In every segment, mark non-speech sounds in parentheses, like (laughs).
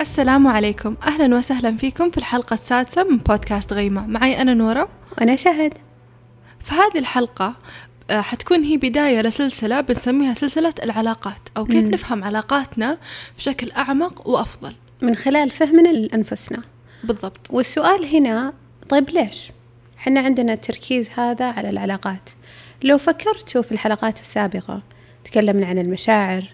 السلام عليكم. أهلا وسهلا فيكم في الحلقة السادسة من بودكاست غيمة. معي أنا نورة. وأنا شهد. في هذه الحلقة آه، حتكون هي بداية لسلسلة بنسميها سلسلة العلاقات أو كيف مم. نفهم علاقاتنا بشكل أعمق وأفضل. من خلال فهمنا لأنفسنا. بالضبط. والسؤال هنا طيب ليش؟ حنا عندنا التركيز هذا على العلاقات. لو فكرتوا في الحلقات السابقة تكلمنا عن المشاعر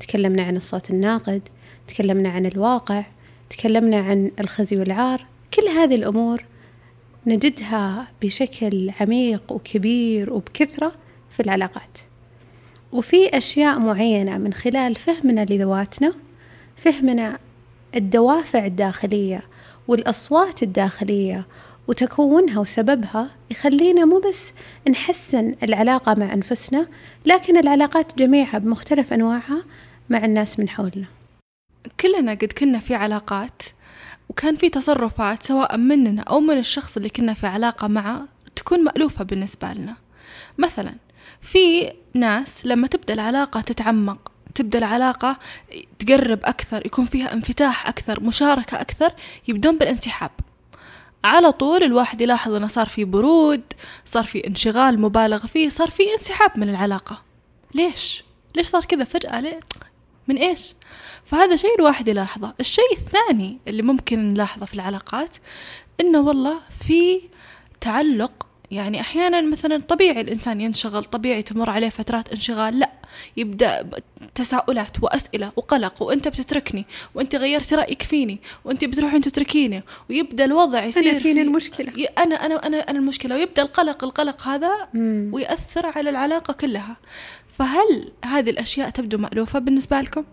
تكلمنا عن الصوت الناقد تكلمنا عن الواقع تكلمنا عن الخزي والعار كل هذه الأمور نجدها بشكل عميق وكبير وبكثرة في العلاقات. وفي أشياء معينة من خلال فهمنا لذواتنا فهمنا الدوافع الداخلية والأصوات الداخلية وتكونها وسببها يخلينا مو بس نحسن العلاقة مع أنفسنا لكن العلاقات جميعها بمختلف أنواعها مع الناس من حولنا. كلنا قد كنا في علاقات وكان في تصرفات سواء مننا أو من الشخص اللي كنا في علاقة معه تكون مألوفة بالنسبة لنا مثلا في ناس لما تبدأ العلاقة تتعمق تبدأ العلاقة تقرب أكثر يكون فيها انفتاح أكثر مشاركة أكثر يبدون بالانسحاب على طول الواحد يلاحظ إنه صار في برود صار في انشغال مبالغ فيه صار في انسحاب من العلاقة ليش؟ ليش صار كذا فجأة ليه؟ من إيش؟ فهذا شيء الواحد يلاحظه الشيء الثاني اللي ممكن نلاحظه في العلاقات إنه والله في تعلق يعني أحيانا مثلا طبيعي الإنسان ينشغل طبيعي تمر عليه فترات انشغال لأ يبدأ تساؤلات وأسئلة وقلق وأنت بتتركني وأنت غيرت رأيك فيني وأنت بتروحين تتركيني ويبدأ الوضع يصير أنا فيني في- المشكلة ي- أنا أنا أنا أنا المشكلة ويبدأ القلق القلق هذا مم. ويأثر على العلاقة كلها فهل هذه الأشياء تبدو مألوفة بالنسبة لكم؟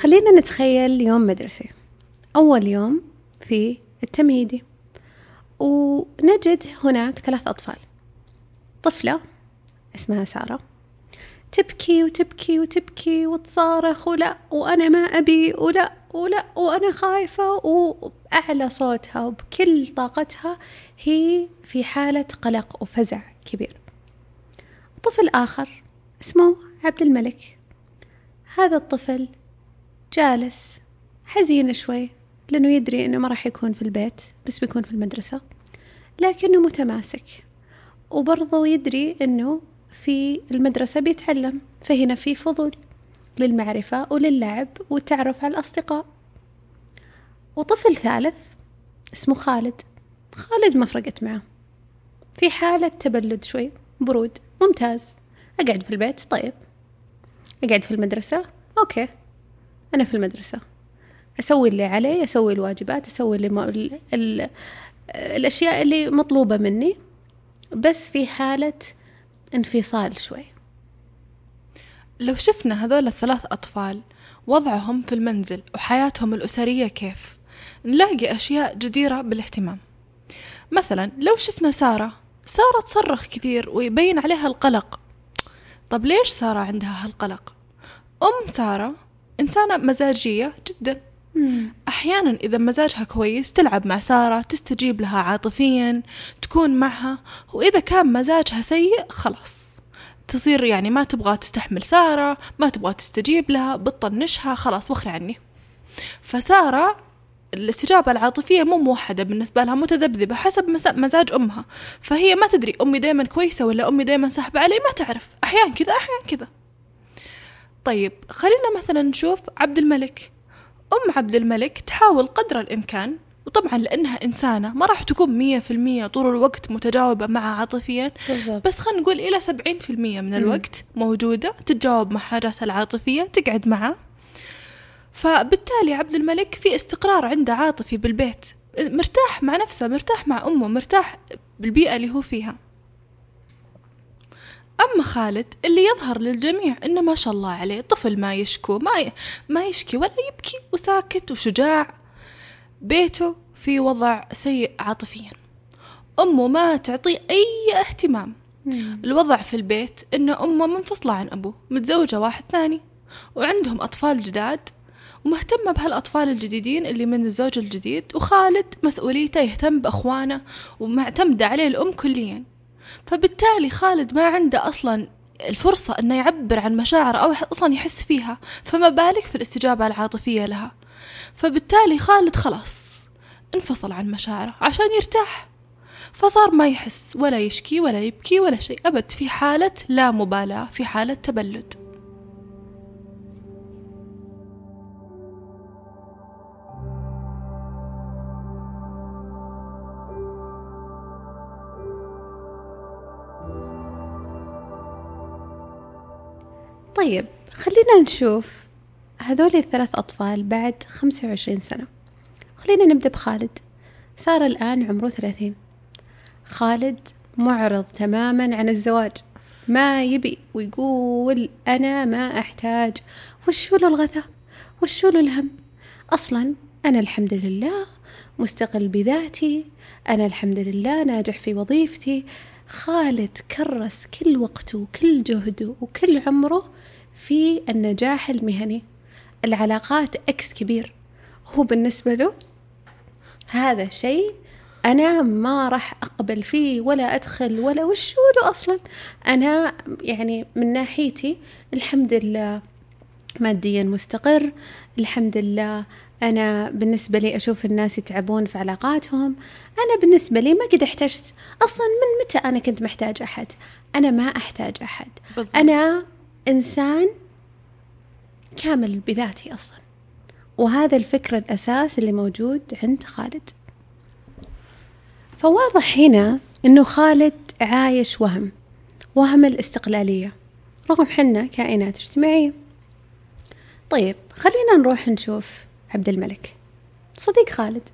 خلينا نتخيل يوم مدرسي أول يوم في التمهيدي ونجد هناك ثلاث أطفال. طفلة اسمها سارة. تبكي وتبكي وتبكي وتصارخ ولا وأنا ما أبي ولا ولا وأنا خايفة وأعلى صوتها وبكل طاقتها هي في حالة قلق وفزع كبير. طفل آخر اسمه عبد الملك. هذا الطفل جالس حزين شوي لأنه يدري أنه ما راح يكون في البيت بس بيكون في المدرسة لكنه متماسك. وبرضه يدري أنه في المدرسة بيتعلم فهنا في فضول للمعرفة وللعب والتعرف على الأصدقاء. وطفل ثالث اسمه خالد خالد ما فرقت معه. في حالة تبلد شوي برود ممتاز. أقعد في البيت؟ طيب. أقعد في المدرسة؟ okay. أنا في المدرسة. أسوي اللي علي أسوي الواجبات أسوي اللي ما ال... ال... الأشياء اللي مطلوبة مني بس في حالة انفصال شوي. لو شفنا هذول الثلاث أطفال وضعهم في المنزل وحياتهم الأسرية كيف؟ نلاقي أشياء جديرة بالاهتمام. مثلا لو شفنا سارة سارة تصرخ كثير ويبين عليها القلق. طب ليش سارة عندها هالقلق؟ أم سارة إنسانة مزاجية جدا. أحيانا إذا مزاجها كويس تلعب مع سارة تستجيب لها عاطفيا تكون معها وإذا كان مزاجها سيء خلاص. تصير يعني ما تبغى تستحمل سارة ما تبغى تستجيب لها بتطنشها خلاص وخري عني. فسارة الاستجابة العاطفية مو موحدة بالنسبة لها متذبذبة حسب مزاج أمها. فهي ما تدري أمي دايما كويسة ولا أمي دايما سحبة علي ما تعرف. أحيان كذا أحيان كذا. طيب خلينا مثلا نشوف عبد الملك. أم عبد الملك تحاول قدر الإمكان وطبعا لأنها إنسانة ما راح تكون مية في المية طول الوقت متجاوبة معها عاطفيا. بالضبط. بس خلينا نقول إلى سبعين في المية من الوقت موجودة تتجاوب مع حاجاتها العاطفية تقعد معه فبالتالي عبد الملك في استقرار عنده عاطفي بالبيت مرتاح مع نفسه مرتاح مع أمه مرتاح بالبيئة اللي هو فيها. أما خالد اللي يظهر للجميع إنه ما شاء الله عليه طفل ما يشكو ما ي... ما يشكي ولا يبكي وساكت وشجاع. بيته في وضع سيء عاطفيا. أمه ما تعطيه أي اهتمام. الوضع في البيت إن أمه منفصلة عن أبوه متزوجة واحد ثاني وعندهم أطفال جداد ومهتمة بهالأطفال الجديدين اللي من الزوج الجديد وخالد مسؤوليته يهتم بأخوانه ومعتمدة عليه الأم كليا. فبالتالي خالد ما عنده أصلا الفرصة أنه يعبر عن مشاعره أو أصلا يحس فيها فما بالك في الاستجابة العاطفية لها. فبالتالي خالد خلاص انفصل عن مشاعره عشان يرتاح. فصار ما يحس ولا يشكي ولا يبكي ولا شيء. أبد في حالة لا مبالاة في حالة تبلد. طيب خلينا نشوف. هذول الثلاث أطفال بعد خمسة وعشرين سنة. خلينا نبدأ بخالد. سارة الآن عمره ثلاثين. خالد معرض تماما عن الزواج. ما يبي ويقول أنا ما أحتاج. وشو له الغثاء وشو له الهم؟ أصلا أنا الحمد لله مستقل بذاتي. أنا الحمد لله ناجح في وظيفتي. خالد كرس كل وقته وكل جهده وكل عمره في النجاح المهني. العلاقات أكس كبير. هو بالنسبة له هذا شيء أنا ما راح أقبل فيه ولا أدخل ولا وشو له أصلا. أنا يعني من ناحيتي الحمد لله ماديا مستقر. الحمد لله أنا بالنسبة لي أشوف الناس يتعبون في علاقاتهم. أنا بالنسبة لي ما قد احتجت. أصلا من متى أنا كنت محتاج أحد؟ أنا ما أحتاج أحد. بالضبط. أنا إنسان كامل بذاتي أصلا. وهذا الفكر الأساس اللي موجود عند خالد. فواضح هنا أنه خالد عايش وهم وهم الاستقلالية رغم حنا كائنات اجتماعية. طيب خلينا نروح نشوف عبد الملك. صديق خالد.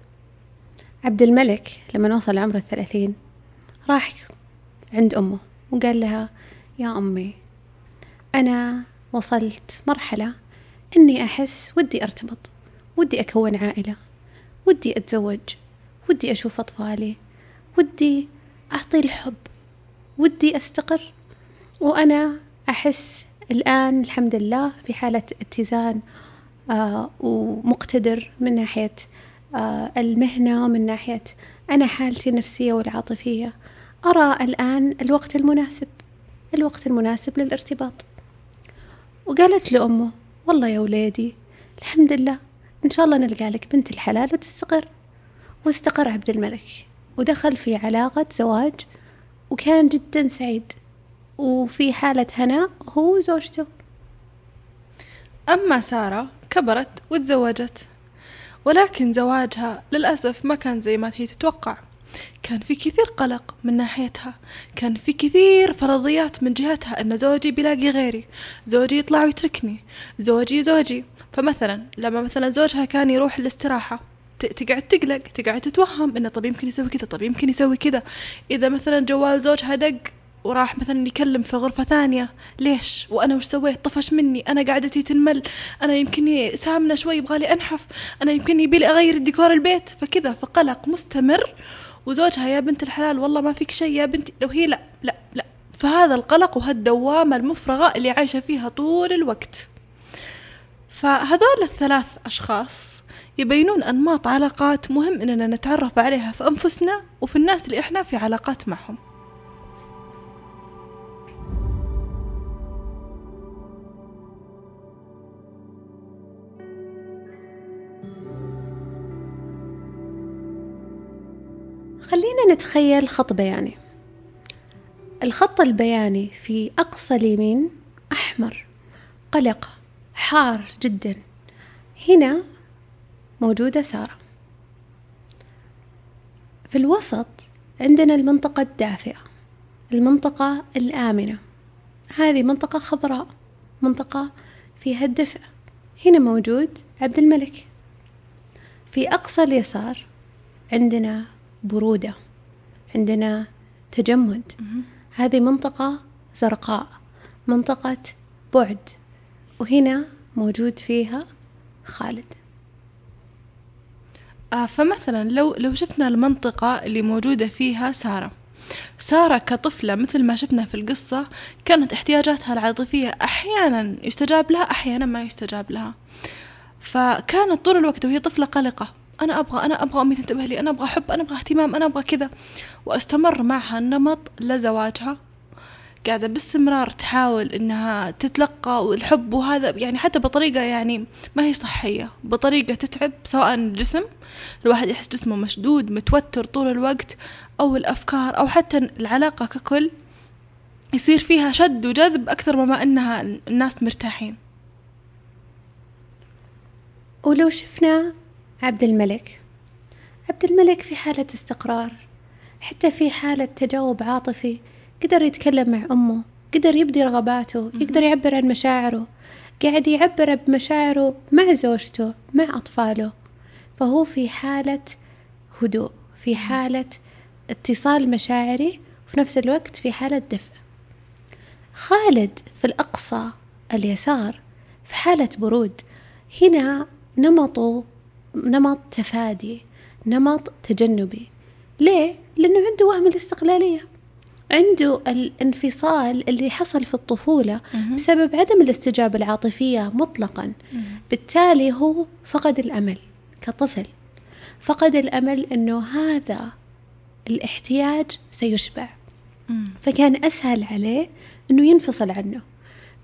عبد الملك لما وصل عمر الثلاثين راح عند أمه وقال لها يا أمي أنا وصلت مرحلة إني أحس ودي أرتبط ودي أكون عائلة ودي أتزوج ودي أشوف أطفالي ودي أعطي الحب ودي أستقر. وأنا أحس الآن الحمد لله في حالة اتزان آه ومقتدر من ناحية آه المهنة ومن ناحية أنا حالتي النفسية والعاطفية. أرى الآن الوقت المناسب الوقت المناسب للارتباط. وقالت لأمه والله يا ولادي الحمد لله إن شاء الله نلقى لك بنت الحلال وتستقر. واستقر عبد الملك ودخل في علاقة زواج وكان جدا سعيد وفي حالة هناء هو وزوجته. أما سارة كبرت وتزوجت ولكن زواجها للأسف ما كان زي ما هي تتوقع. كان في كثير قلق من ناحيتها. كان في كثير فرضيات من جهتها أن زوجي بيلاقي غيري. زوجي يطلع ويتركني. زوجي زوجي. فمثلا لما مثلا زوجها كان يروح الاستراحة تقعد تقلق تقعد تتوهم إنه طب يمكن يسوي كذا طب يمكن يسوي كذا. إذا مثلا جوال زوجها دق وراح مثلا يكلم في غرفة ثانية ليش؟ وأنا وش سويت؟ طفش مني. أنا قعدتي تنمل أنا يمكن سامنة شوي يبغالي أنحف. أنا يمكن يبي لي أغير ديكور البيت. فكذا فقلق مستمر. وزوجها يا بنت الحلال والله ما فيك شيء يا بنتي لو هي لا لا لا. فهذا القلق وهالدوامة المفرغة اللي عايشة فيها طول الوقت. فهذول الثلاث أشخاص يبينون أنماط علاقات مهم أننا نتعرف عليها في أنفسنا وفي الناس اللي إحنا في علاقات معهم. خلينا نتخيل خط بياني. الخط البياني في أقصى اليمين أحمر قلق حار جدا. هنا موجودة سارة. في الوسط عندنا المنطقة الدافئة المنطقة الآمنة. هذه منطقة خضراء منطقة فيها الدفء. هنا موجود عبد الملك. في أقصى اليسار عندنا برودة. عندنا تجمد. هذه منطقة زرقاء منطقة بعد. وهنا موجود فيها خالد. آه فمثلا لو لو شفنا المنطقة اللي موجودة فيها سارة. سارة كطفلة مثل ما شفنا في القصة كانت احتياجاتها العاطفية أحيانا يستجاب لها أحيانا ما يستجاب لها. فكانت طول الوقت وهي طفلة قلقة. أنا أبغى أنا أبغى أمي تنتبه لي أنا أبغى حب أنا أبغى اهتمام أنا أبغى كذا. وأستمر معها النمط لزواجها قاعدة باستمرار تحاول إنها تتلقى الحب وهذا يعني حتى بطريقة يعني ما هي صحية. بطريقة تتعب سواء الجسم الواحد يحس جسمه مشدود متوتر طول الوقت أو الأفكار أو حتى العلاقة ككل يصير فيها شد وجذب أكثر مما أنها الناس مرتاحين. ولو شفنا عبد الملك. عبد الملك في حالة استقرار حتى في حالة تجاوب عاطفي قدر يتكلم مع أمه قدر يبدي رغباته يقدر يعبر عن مشاعره قاعد يعبر بمشاعره مع زوجته مع أطفاله. فهو في حالة هدوء في حالة اتصال مشاعري وفي نفس الوقت في حالة دفء. خالد في الأقصى اليسار في حالة برود. هنا نمطه نمط تفادي نمط تجنبي. ليه؟ لأنه عنده وهم الاستقلالية. عنده الانفصال اللي حصل في الطفولة بسبب عدم الاستجابة العاطفية مطلقا. بالتالي هو فقد الأمل كطفل. فقد الأمل أنه هذا الاحتياج سيشبع. فكان أسهل عليه أنه ينفصل عنه.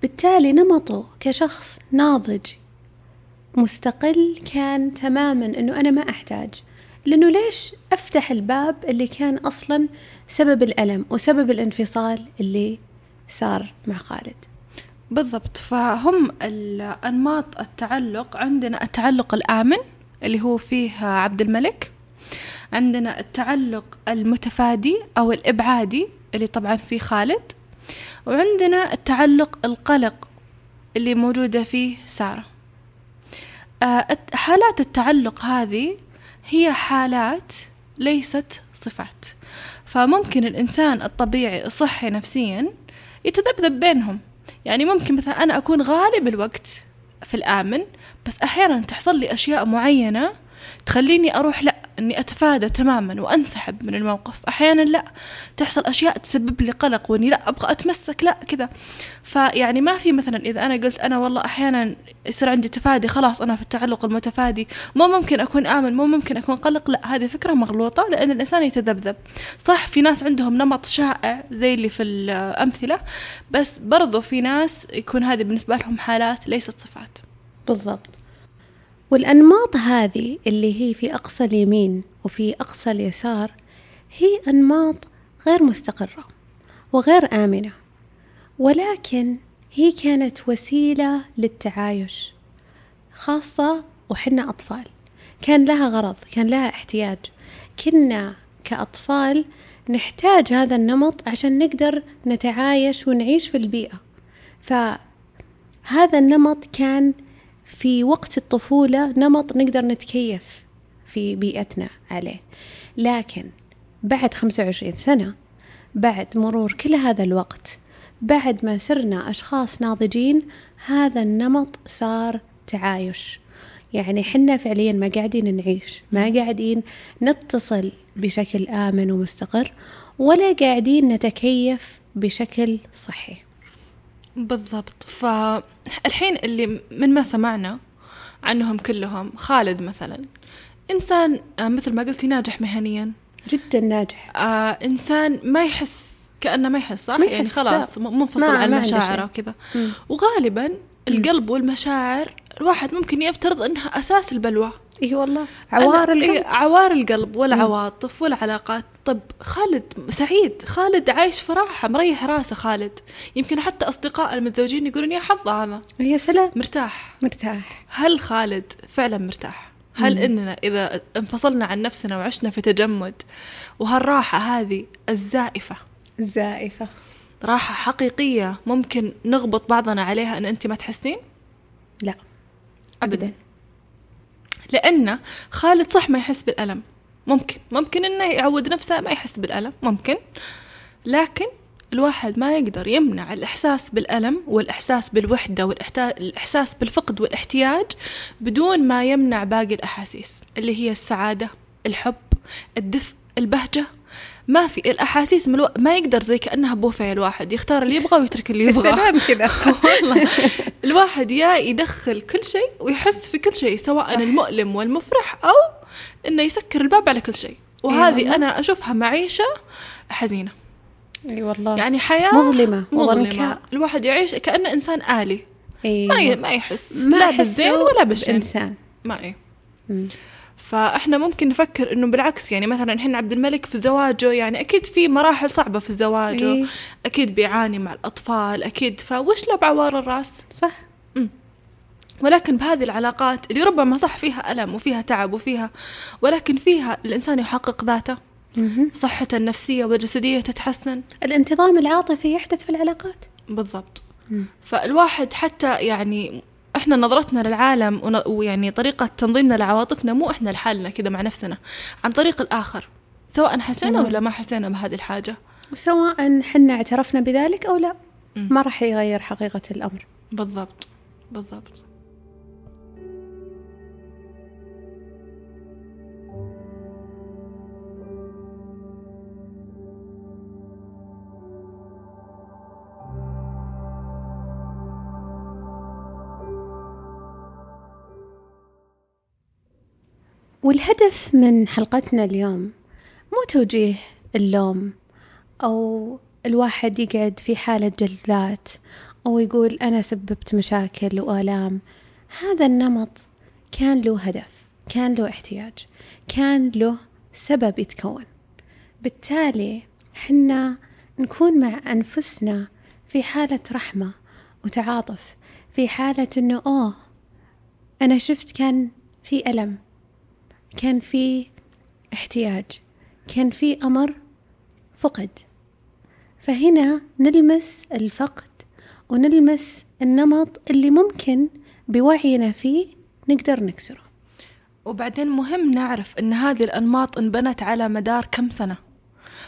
بالتالي نمطه كشخص ناضج مستقل كان تماما أنه أنا ما أحتاج. لأنه ليش أفتح الباب اللي كان أصلا سبب الألم وسبب الانفصال اللي صار مع خالد؟ بالضبط. فهم أنماط التعلق. عندنا التعلق الآمن اللي هو فيه عبد الملك. عندنا التعلق المتفادي أو الإبعادي اللي طبعا فيه خالد. وعندنا التعلق القلق اللي موجودة فيه سارة. حالات التعلق هذه هي حالات ليست صفات. فممكن الإنسان الطبيعي الصحي نفسيا يتذبذب بينهم. يعني ممكن مثلا أنا أكون غالب الوقت في الآمن بس أحيانا تحصل لي أشياء معينة تخليني أروح لأ إني أتفادى تماما وأنسحب من الموقف. أحيانا لا تحصل أشياء تسبب لي قلق وإني لا أبغى أتمسك لا كذا. فيعني ما في مثلا إذا أنا قلت أنا والله أحيانا يصير عندي تفادي خلاص أنا في التعلق المتفادي مو ممكن أكون آمن مو ممكن أكون قلق لا هذه فكرة مغلوطة لأن الإنسان يتذبذب. صح في ناس عندهم نمط شائع زي اللي في الأمثلة بس برضو في ناس يكون هذه بالنسبة لهم حالات ليست صفات. بالضبط. والأنماط هذه اللي هي في أقصى اليمين وفي أقصى اليسار هي أنماط غير مستقرة وغير آمنة ولكن هي كانت وسيلة للتعايش خاصة وحنا أطفال. كان لها غرض كان لها احتياج. كنا كأطفال نحتاج هذا النمط عشان نقدر نتعايش ونعيش في البيئة. فهذا النمط كان في وقت الطفولة نمط نقدر نتكيف في بيئتنا عليه. لكن بعد 25 سنة بعد مرور كل هذا الوقت بعد ما صرنا أشخاص ناضجين هذا النمط صار تعايش. يعني حنا فعليا ما قاعدين نعيش ما قاعدين نتصل بشكل آمن ومستقر ولا قاعدين نتكيف بشكل صحي. بالضبط. فالحين اللي من ما سمعنا عنهم كلهم خالد مثلا إنسان آه، مثل ما قلتي ناجح مهنيا. جدا ناجح. آه إنسان ما يحس كأنه ما يحس صح؟ ما يعني يحس يعني خلاص منفصل عن مشاعره وكذا. وغالبا القلب والمشاعر الواحد ممكن يفترض إنها أساس البلوى. إي والله. عوار القلب. إيه عوار القلب والعواطف والعلاقات طب خالد سعيد خالد عايش في راحة مريح راسه خالد. يمكن حتى أصدقاء المتزوجين يقولون يا حظ هذا. يا سلام. مرتاح. مرتاح. هل خالد فعلا مرتاح؟ هل مم. إننا إذا انفصلنا عن نفسنا وعشنا في تجمد وهالراحة هذه الزائفة. الزائفة. راحة حقيقية ممكن نغبط بعضنا عليها أن أنت ما تحسين؟ لا. أبدا. لأن خالد صح ما يحس بالألم. ممكن. ممكن إنه يعود نفسه ما يحس بالألم. ممكن. لكن الواحد ما يقدر يمنع الإحساس بالألم والإحساس بالوحدة والإحساس بالفقد والاحتياج بدون ما يمنع باقي الأحاسيس اللي هي السعادة الحب الدفء البهجة. ما في الأحاسيس من ألو... ما يقدر زي كأنها بوفيه الواحد يختار اللي يبغى ويترك اللي يبغى (laughs) سلام كذا (laughs) والله. الواحد يا يدخل كل شيء ويحس في كل شيء سواء صح. المؤلم والمفرح أو إنه يسكر الباب على كل شيء. وهذه. أنا أشوفها معيشة حزينة. إي والله. يعني حياة مظلمة وضنكاء الواحد يعيش كانه إنسان آلي. إي ما ي... ما يحس. ما لا بالزين ولا بالشين بإنسان ما مم. فاحنا ممكن نفكر إنه بالعكس يعني مثلا الحين عبد الملك في زواجه يعني أكيد في مراحل صعبة في زواجه إيه. أكيد بيعاني مع الأطفال أكيد فوش له بعوار الرأس؟ صح. ولكن بهذه العلاقات اللي ربما صح فيها ألم وفيها تعب وفيها ولكن فيها الإنسان يحقق ذاته. صحته النفسية والجسديه تتحسن. الانتظام العاطفي يحدث في العلاقات. بالضبط. فالواحد حتى يعني إحنا نظرتنا للعالم ويعني طريقة تنظيمنا لعواطفنا مو إحنا لحالنا كذا مع نفسنا عن طريق الآخر سواء حسينا. ولا ما حسينا بهذه الحاجة وسواء حنا اعترفنا بذلك أو لا. ما راح يغير حقيقة الأمر بالضبط بالضبط والهدف من حلقتنا اليوم مو توجيه اللوم أو الواحد يقعد في حالة جلد ذات أو يقول أنا سببت مشاكل وآلام. هذا النمط كان له هدف كان له احتياج كان له سبب يتكون. بالتالي حنا نكون مع أنفسنا في حالة رحمة وتعاطف في حالة إنه أوه أنا شفت كان في ألم. كان في احتياج كان في أمر فقد. فهنا نلمس الفقد ونلمس النمط اللي ممكن بوعينا فيه نقدر نكسره. وبعدين مهم نعرف إن هذه الأنماط انبنت على مدار كم سنة؟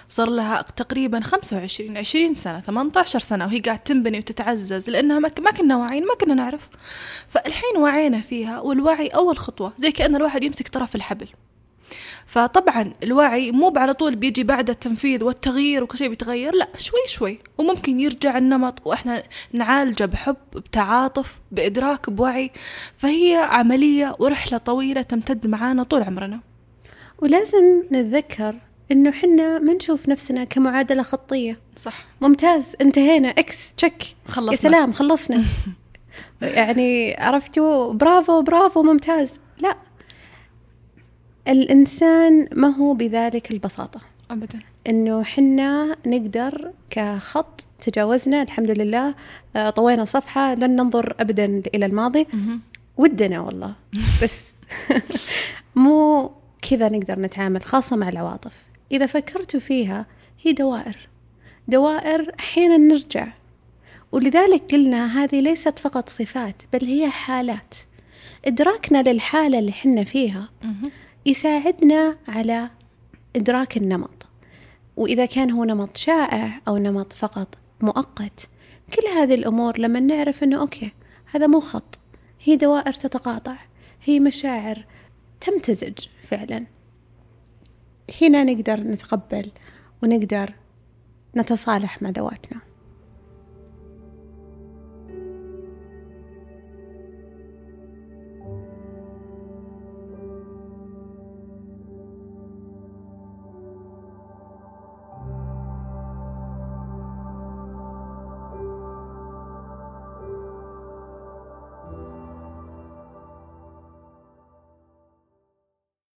صار لها تقريبا 25 20 سنة 18 سنة وهي قاعد تنبني وتتعزز لأنها ما ما كنا واعيين ما كنا نعرف. فالحين وعينا فيها والوعي أول خطوة زي كأن الواحد يمسك طرف الحبل. فطبعا الوعي مو على طول بيجي بعد التنفيذ والتغيير وكل شيء بيتغير لا شوي شوي. وممكن يرجع النمط وإحنا نعالجه بحب بتعاطف بإدراك بوعي. فهي عملية ورحلة طويلة تمتد معانا طول عمرنا. ولازم نتذكر إنه حنا ما نشوف نفسنا كمعادلة خطية. صح. ممتاز. انتهينا. إكس تشك خلصنا. يا سلام خلصنا. (laughs) يعني عرفتوا؟ برافو برافو ممتاز. لا. الإنسان ما هو بذلك البساطة. أبدا. إنه حنا نقدر كخط تجاوزنا الحمد لله. آه، طوينا صفحة لن ننظر ابدا إلى الماضي. ودنا والله. بس (laughs) (laughs) مو كذا نقدر نتعامل خاصة مع العواطف. إذا فكرتوا فيها هي دوائر. دوائر أحيانا نرجع. ولذلك قلنا هذه ليست فقط صفات بل هي حالات. إدراكنا للحالة اللي حنا فيها. يساعدنا على إدراك النمط. وإذا كان هو نمط شائع أو نمط فقط مؤقت كل هذه الأمور لما نعرف أنه أوكي هذا مو خط. هي دوائر تتقاطع. هي مشاعر تمتزج فعلا. هنا نقدر نتقبل ونقدر نتصالح مع ذواتنا.